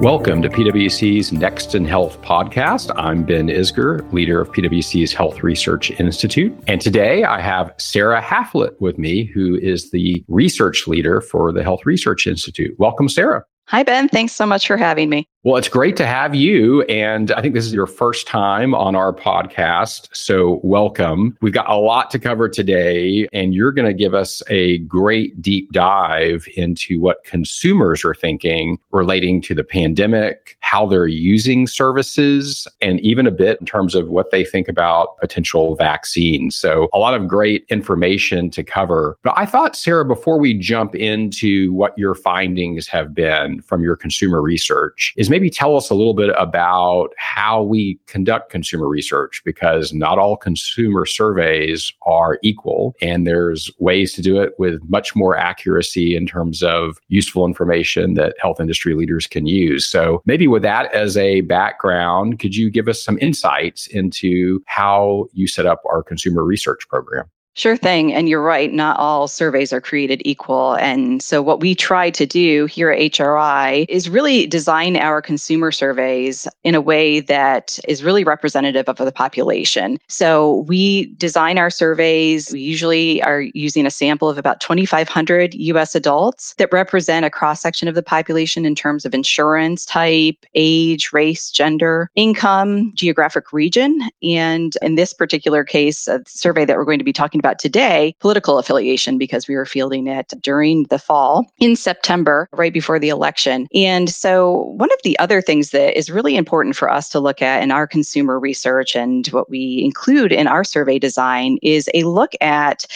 Welcome to PwC's Next in Health podcast. I'm Ben Isgur, leader of PwC's Health Research Institute. And today I have Sarah Haflett with me, who is the research leader for the Health Research Institute. Welcome, Sarah. Hi, Ben. Thanks so much for having me. Well, it's great to have you. And I think this is your first time on our podcast. So, welcome. We've got a lot to cover today, and you're going to give us a great deep dive into what consumers are thinking relating to the pandemic, how they're using services, and even a bit in terms of what they think about potential vaccines. So, a lot of great information to cover. But I thought, Sarah, before we jump into what your findings have been from your consumer research, is maybe tell us a little bit about how we conduct consumer research because not all consumer surveys are equal and there's ways to do it with much more accuracy in terms of useful information that health industry leaders can use. So maybe with that as a background, could you give us some insights into how you set up our consumer research program? Sure thing. And you're right, not all surveys are created equal. And so, what we try to do here at HRI is really design our consumer surveys in a way that is really representative of the population. So, we design our surveys, we usually are using a sample of about 2,500 US adults that represent a cross section of the population in terms of insurance type, age, race, gender, income, geographic region. And in this particular case, a survey that we're going to be talking about today, political affiliation, because we were fielding it during the fall in September, right before the election. And so, one of the other things that is really important for us to look at in our consumer research and what we include in our survey design is a look at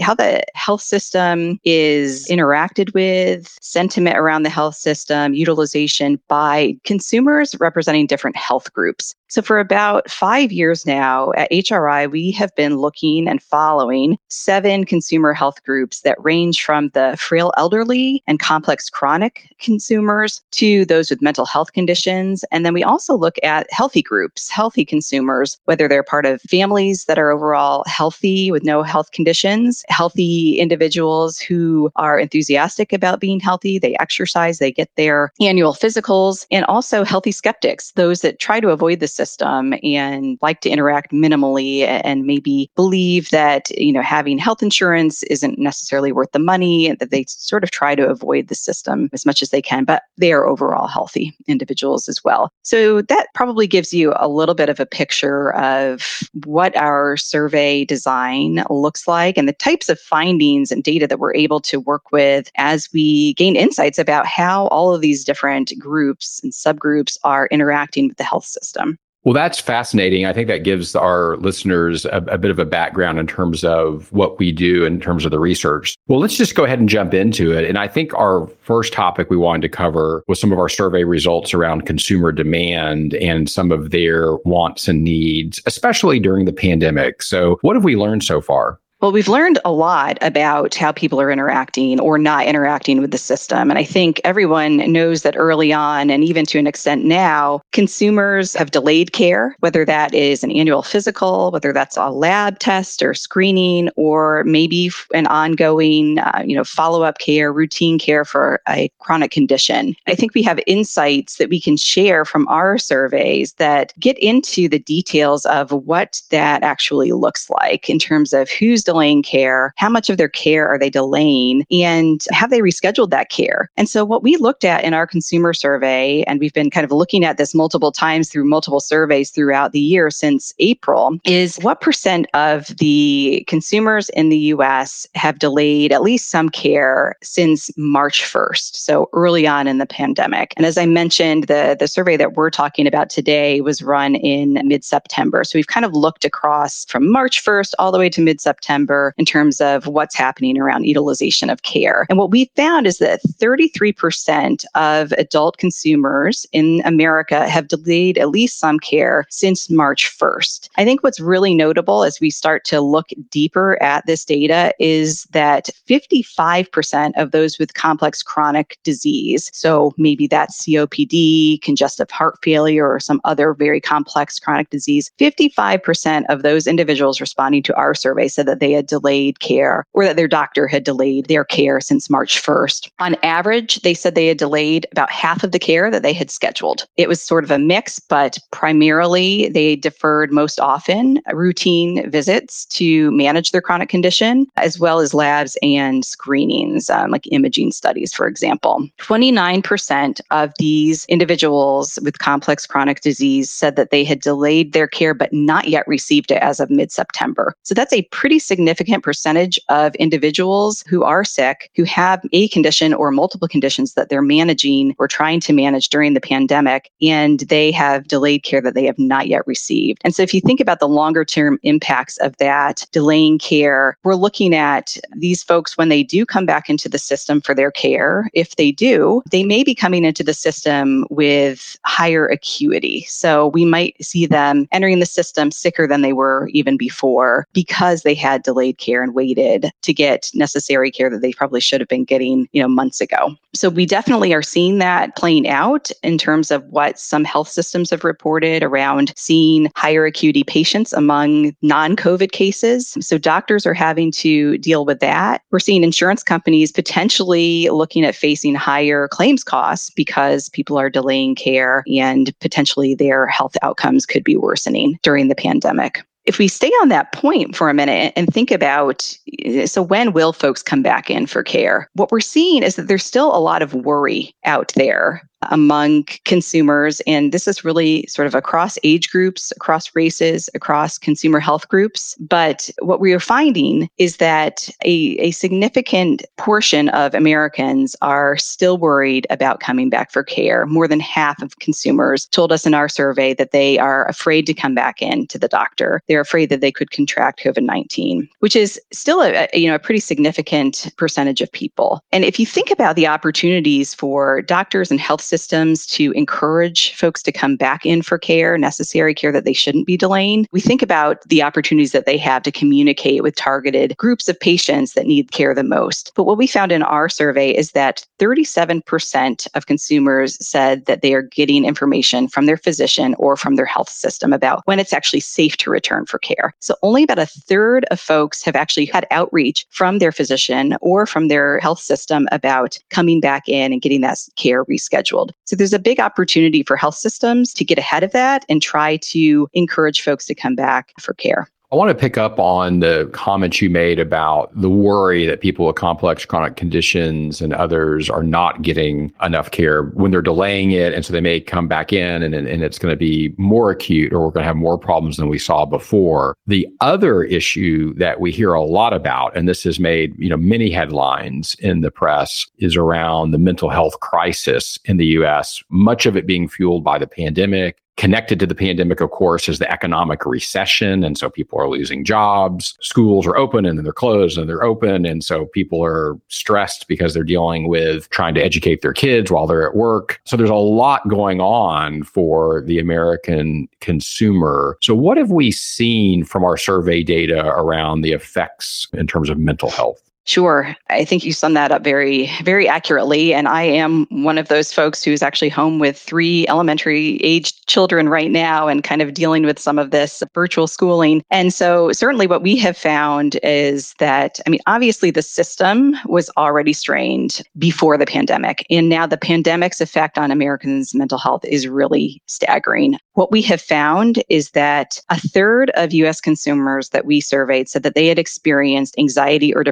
how the health system is interacted with, sentiment around the health system, utilization by consumers representing different health groups. So, for about five years now at HRI, we have been looking and following seven consumer health groups that range from the frail elderly and complex chronic consumers to those with mental health conditions. And then we also look at healthy groups, healthy consumers, whether they're part of families that are overall healthy with no health conditions, healthy individuals who are enthusiastic about being healthy, they exercise, they get their annual physicals, and also healthy skeptics, those that try to avoid the system and like to interact minimally and maybe believe that, you know, having health insurance isn't necessarily worth the money, and that they sort of try to avoid the system as much as they can, but they are overall healthy individuals as well. So that probably gives you a little bit of a picture of what our survey design looks like and the types of findings and data that we're able to work with as we gain insights about how all of these different groups and subgroups are interacting with the health system. Well, that's fascinating. I think that gives our listeners a, a, bit of a background in terms of what we do in terms of the research. Well, let's just go ahead and jump into it. And I think our first topic we wanted to cover was some of our survey results around consumer demand and some of their wants and needs, especially during the pandemic. So, what have we learned so far? Well, we've learned a lot about how people are interacting or not interacting with the system. And I think everyone knows that early on, and even to an extent now, consumers have delayed care, whether that is an annual physical, whether that's a lab test or screening, or maybe an ongoing, uh, you know, follow-up care, routine care for a chronic condition. I think we have insights that we can share from our surveys that get into the details of what that actually looks like in terms of who's delaying care, how much of their care are they delaying, and have they rescheduled that care? And so, what we looked at in our consumer survey, and we've been kind of looking at this multiple times through multiple surveys throughout the year since April, is what percent of the consumers in the US have delayed at least some care since March 1st, so early on in the pandemic. And as I mentioned, the, the survey that we're talking about today was run in mid September. So we've kind of looked across from March 1st all the way to mid September September in terms of what's happening around utilization of care. And what we found is that 33% of adult consumers in America have delayed at least some care since March 1st. I think what's really notable as we start to look deeper at this data is that 55% of those with complex chronic disease, so maybe that's COPD, congestive heart failure, or some other very complex chronic disease, 55% of those individuals responding to our survey said that they they had delayed care or that their doctor had delayed their care since March 1st. On average, they said they had delayed about half of the care that they had scheduled. It was sort of a mix, but primarily they deferred most often routine visits to manage their chronic condition, as well as labs and screenings, um, like imaging studies, for example. 29% of these individuals with complex chronic disease said that they had delayed their care but not yet received it as of mid September. So that's a pretty significant percentage of individuals who are sick, who have a condition or multiple conditions that they're managing or trying to manage during the pandemic, and they have delayed care that they have not yet received. And so if you think about the longer term impacts of that delaying care, we're looking at these folks when they do come back into the system for their care. If they do, they may be coming into the system with higher acuity. So we might see them entering the system sicker than they were even before because they had delayed care and waited to get necessary care that they probably should have been getting, you know, months ago. So we definitely are seeing that playing out in terms of what some health systems have reported around seeing higher acuity patients among non-COVID cases. So doctors are having to deal with that. We're seeing insurance companies potentially looking at facing higher claims costs because people are delaying care and potentially their health outcomes could be worsening during the pandemic if we stay on that point for a minute and think about so when will folks come back in for care? What we're seeing is that there's still a lot of worry out there among consumers. And this is really sort of across age groups, across races, across consumer health groups. But what we are finding is that a, a significant portion of Americans are still worried about coming back for care. More than half of consumers told us in our survey that they are afraid to come back in to the doctor. They're afraid that they could contract COVID-19, which is still a, a you know a pretty significant percentage of people. And if you think about the opportunities for doctors and health systems to encourage folks to come back in for care, necessary care that they shouldn't be delaying. We think about the opportunities that they have to communicate with targeted groups of patients that need care the most. But what we found in our survey is that 37% of consumers said that they are getting information from their physician or from their health system about when it's actually safe to return for care. So only about a third of folks have actually had outreach from their physician or from their health system about coming back in and getting that care rescheduled scheduled. So there's a big opportunity for health systems to get ahead of that and try to encourage folks to come back for care. I want to pick up on the comments you made about the worry that people with complex chronic conditions and others are not getting enough care when they're delaying it. And so they may come back in and, and it's going to be more acute or we're going to have more problems than we saw before. The other issue that we hear a lot about, and this has made, you know, many headlines in the press is around the mental health crisis in the US, much of it being fueled by the pandemic Connected to the pandemic, of course, is the economic recession. And so people are losing jobs. Schools are open and then they're closed and they're open. And so people are stressed because they're dealing with trying to educate their kids while they're at work. So there's a lot going on for the American consumer. So, what have we seen from our survey data around the effects in terms of mental health? Sure. I think you summed that up very, very accurately. And I am one of those folks who's actually home with three elementary aged children right now and kind of dealing with some of this virtual schooling. And so, certainly, what we have found is that, I mean, obviously, the system was already strained before the pandemic. And now the pandemic's effect on Americans' mental health is really staggering. What we have found is that a third of US consumers that we surveyed said that they had experienced anxiety or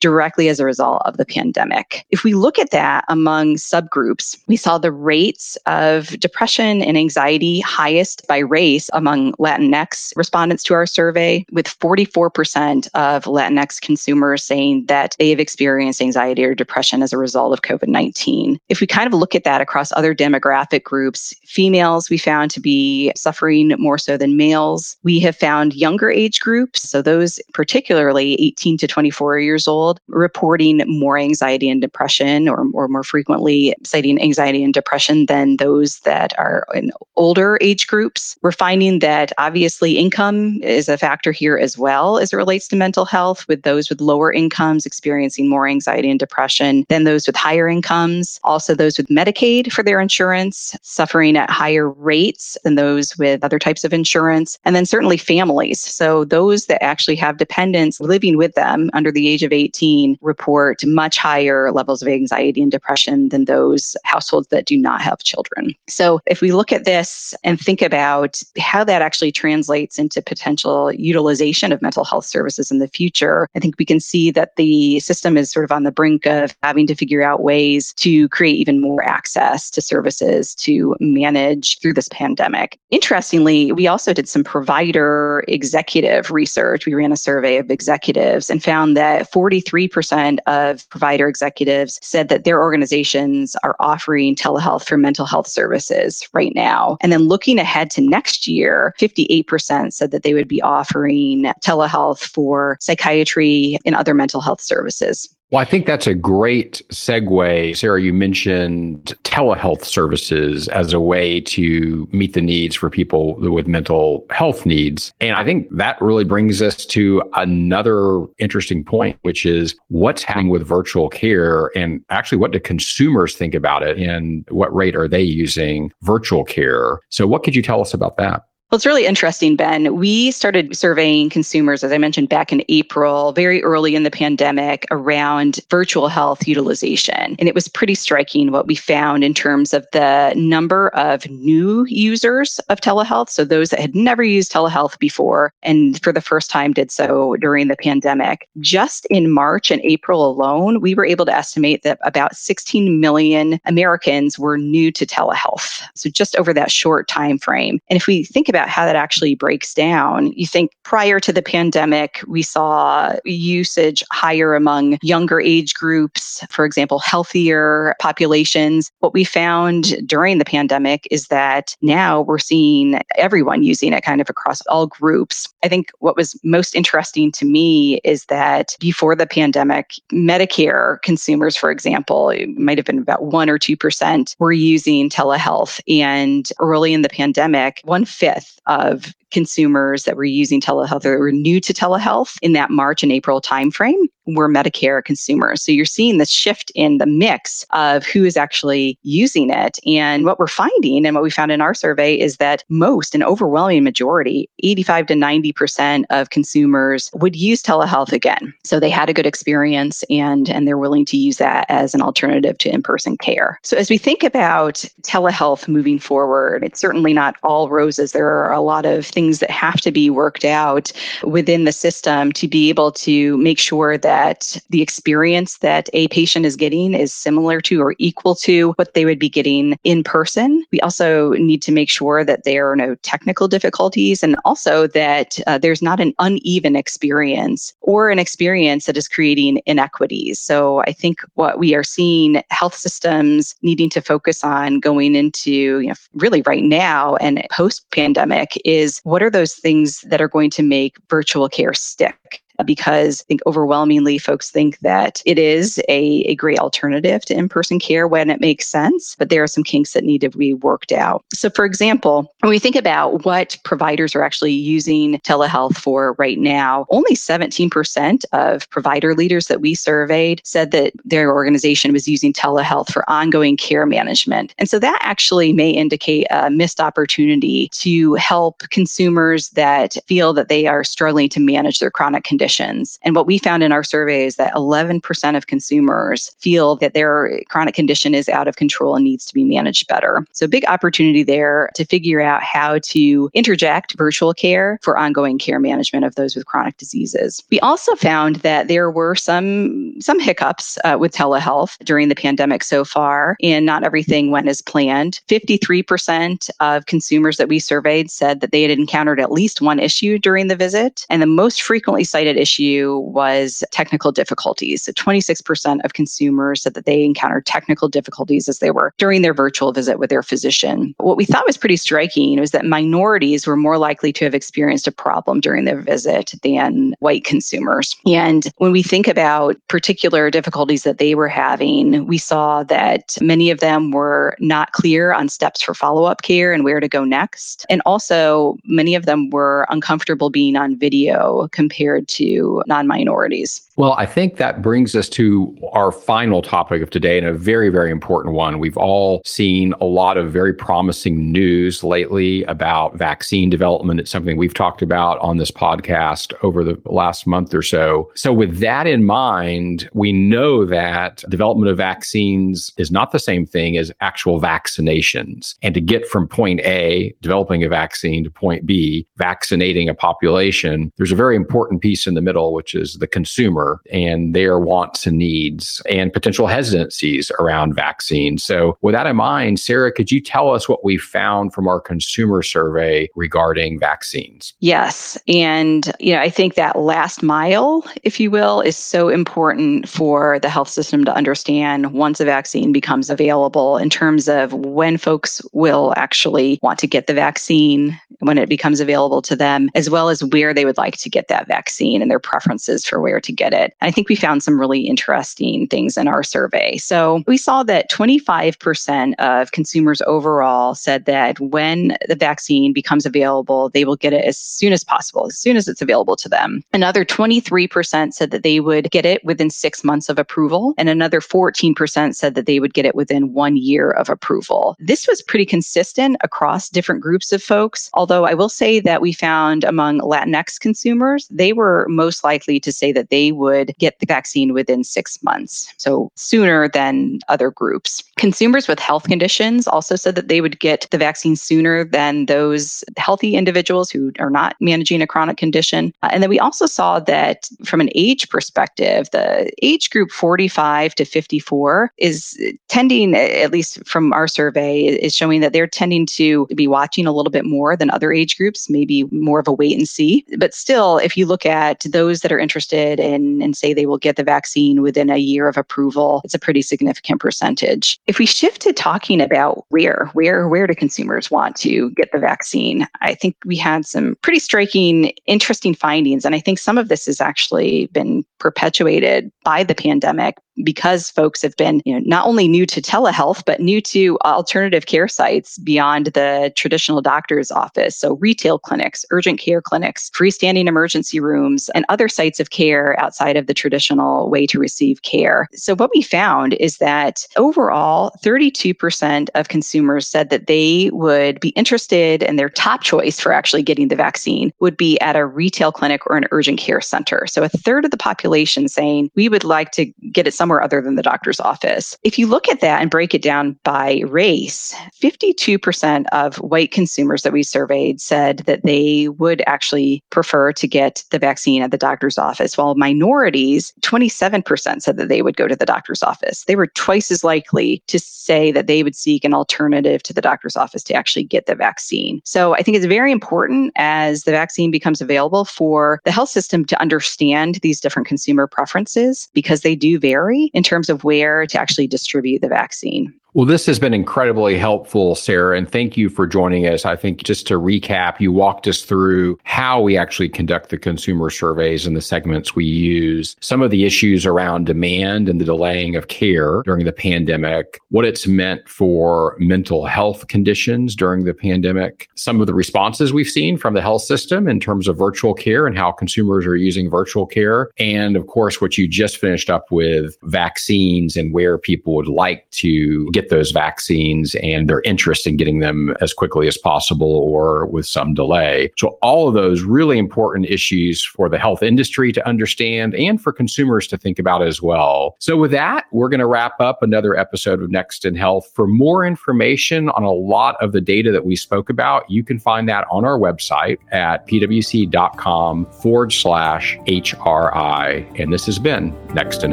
directly as a result of the pandemic. If we look at that among subgroups, we saw the rates of depression and anxiety highest by race among Latinx respondents to our survey, with 44% of Latinx consumers saying that they have experienced anxiety or depression as a result of COVID 19. If we kind of look at that across other demographic groups, females we found to be suffering more so than males. We have found younger age groups, so those particularly 18 to 24 years household reporting more anxiety and depression, or, or more frequently citing anxiety and depression than those that are in older age groups. We're finding that obviously income is a factor here as well as it relates to mental health, with those with lower incomes experiencing more anxiety and depression than those with higher incomes. Also, those with Medicaid for their insurance suffering at higher rates than those with other types of insurance. And then certainly families. So, those that actually have dependents living with them under the age of 18 report much higher levels of anxiety and depression than those households that do not have children. So, if we look at this and think about how that actually translates into potential utilization of mental health services in the future, I think we can see that the system is sort of on the brink of having to figure out ways to create even more access to services to manage through this pandemic. Interestingly, we also did some provider executive research. We ran a survey of executives and found that 43% of provider executives said that their organizations are offering telehealth for mental health services right now. And then looking ahead to next year, 58% said that they would be offering telehealth for psychiatry and other mental health services. Well, I think that's a great segue. Sarah, you mentioned telehealth services as a way to meet the needs for people with mental health needs. And I think that really brings us to another interesting point, which is what's happening with virtual care and actually what do consumers think about it and what rate are they using virtual care? So, what could you tell us about that? Well, it's really interesting, Ben. We started surveying consumers, as I mentioned, back in April, very early in the pandemic, around virtual health utilization. And it was pretty striking what we found in terms of the number of new users of telehealth. So, those that had never used telehealth before and for the first time did so during the pandemic. Just in March and April alone, we were able to estimate that about 16 million Americans were new to telehealth. So, just over that short time frame. And if we think about about how that actually breaks down, you think prior to the pandemic, we saw usage higher among younger age groups, for example, healthier populations. What we found during the pandemic is that now we're seeing everyone using it kind of across all groups. I think what was most interesting to me is that before the pandemic, Medicare consumers, for example, it might have been about 1 or 2% were using telehealth. And early in the pandemic, one fifth of consumers that were using telehealth or were new to telehealth in that March and April timeframe were Medicare consumers. So you're seeing this shift in the mix of who is actually using it. And what we're finding and what we found in our survey is that most, an overwhelming majority, 85 to 90% of consumers would use telehealth again. So they had a good experience and, and they're willing to use that as an alternative to in-person care. So as we think about telehealth moving forward, it's certainly not all roses. There are a lot of things that have to be worked out within the system to be able to make sure that that the experience that a patient is getting is similar to or equal to what they would be getting in person. We also need to make sure that there are no technical difficulties and also that uh, there's not an uneven experience or an experience that is creating inequities. So I think what we are seeing health systems needing to focus on going into, you know, really right now and post pandemic is what are those things that are going to make virtual care stick? Uh, because I think overwhelmingly folks think that it is a, a great alternative to in person care when it makes sense, but there are some kinks that need to be worked out. So, for example, when we think about what providers are actually using telehealth for right now, only 17% of provider leaders that we surveyed said that their organization was using telehealth for ongoing care management. And so that actually may indicate a missed opportunity to help consumers that feel that they are struggling to manage their chronic condition conditions. And what we found in our survey is that 11% of consumers feel that their chronic condition is out of control and needs to be managed better. So, big opportunity there to figure out how to interject virtual care for ongoing care management of those with chronic diseases. We also found that there were some some hiccups uh, with telehealth during the pandemic so far, and not everything went as planned. 53% of consumers that we surveyed said that they had encountered at least one issue during the visit, and the most frequently cited issue was technical difficulties. So 26% of consumers said that they encountered technical difficulties as they were during their virtual visit with their physician. What we thought was pretty striking was that minorities were more likely to have experienced a problem during their visit than white consumers. And when we think about particular difficulties that they were having, we saw that many of them were not clear on steps for follow up care and where to go next. And also, many of them were uncomfortable being on video compared to non minorities. Well, I think that brings us to our final topic of today and a very, very important one. We've all seen a lot of very promising news lately about vaccine development. It's something we've talked about on this podcast over the last month or so. So, with that in mind, we know that development of vaccines is not the same thing as actual vaccinations. And to get from point A, developing a vaccine, to point B, vaccinating a population, there's a very important piece in the middle, which is the consumer and their wants and needs and potential hesitancies around vaccines. So, with that in mind, Sarah, could you tell us what we found from our consumer survey regarding vaccines? Yes. And, you know, I think that last mile, if you will, is so important for the health system to understand once a vaccine becomes available in terms of when folks will actually want to get the vaccine when it becomes available to them, as well as where they would like to get that vaccine and their preferences for where to get it it. I think we found some really interesting things in our survey. So we saw that 25% of consumers overall said that when the vaccine becomes available, they will get it as soon as possible, as soon as it's available to them. Another 23% said that they would get it within six months of approval, and another 14% said that they would get it within one year of approval. This was pretty consistent across different groups of folks, although I will say that we found among Latinx consumers, they were most likely to say that they would get the vaccine within six months, so sooner than other groups. Consumers with health conditions also said that they would get the vaccine sooner than those healthy individuals who are not managing a chronic condition. Uh, and then we also saw that from an age perspective, the age group 45 to 54 is tending, at least from our survey, is showing that they're tending to be watching a little bit more than other age groups, maybe more of a wait and see. But still, if you look at those that are interested in and say they will get the vaccine within a year of approval, it's a pretty significant percentage. If we shift to talking about where, where, where do consumers want to get the vaccine, I think we had some pretty striking, interesting findings. And I think some of this has actually been perpetuated by the pandemic because folks have been you know, not only new to telehealth, but new to alternative care sites beyond the traditional doctor's office. So, retail clinics, urgent care clinics, freestanding emergency rooms, and other sites of care outside of the traditional way to receive care. So, what we found is that overall, 32% of consumers said that they would be interested and their top choice for actually getting the vaccine would be at a retail clinic or an urgent care center. So, a third of the population saying we would like to get it somewhere somewhere other than the doctor's office. If you look at that and break it down by race, 52% of white consumers that we surveyed said that they would actually prefer to get the vaccine at the doctor's office, while minorities, 27% said that they would go to the doctor's office. They were twice as likely to say that they would seek an alternative to the doctor's office to actually get the vaccine. So I think it's very important as the vaccine becomes available for the health system to understand these different consumer preferences because they do vary in terms of where to actually distribute the vaccine. Well, this has been incredibly helpful, Sarah, and thank you for joining us. I think just to recap, you walked us through how we actually conduct the consumer surveys and the segments we use, some of the issues around demand and the delaying of care during the pandemic, what it's meant for mental health conditions during the pandemic, some of the responses we've seen from the health system in terms of virtual care and how consumers are using virtual care, and of course, what you just finished up with vaccines and where people would like to get get those vaccines and their interest in getting them as quickly as possible or with some delay. So, all of those really important issues for the health industry to understand and for consumers to think about as well. So, with that, we're going to wrap up another episode of Next in Health. For more information on a lot of the data that we spoke about, you can find that on our website at pwc.com forward slash HRI. And this has been Next in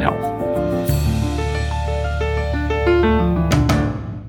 Health.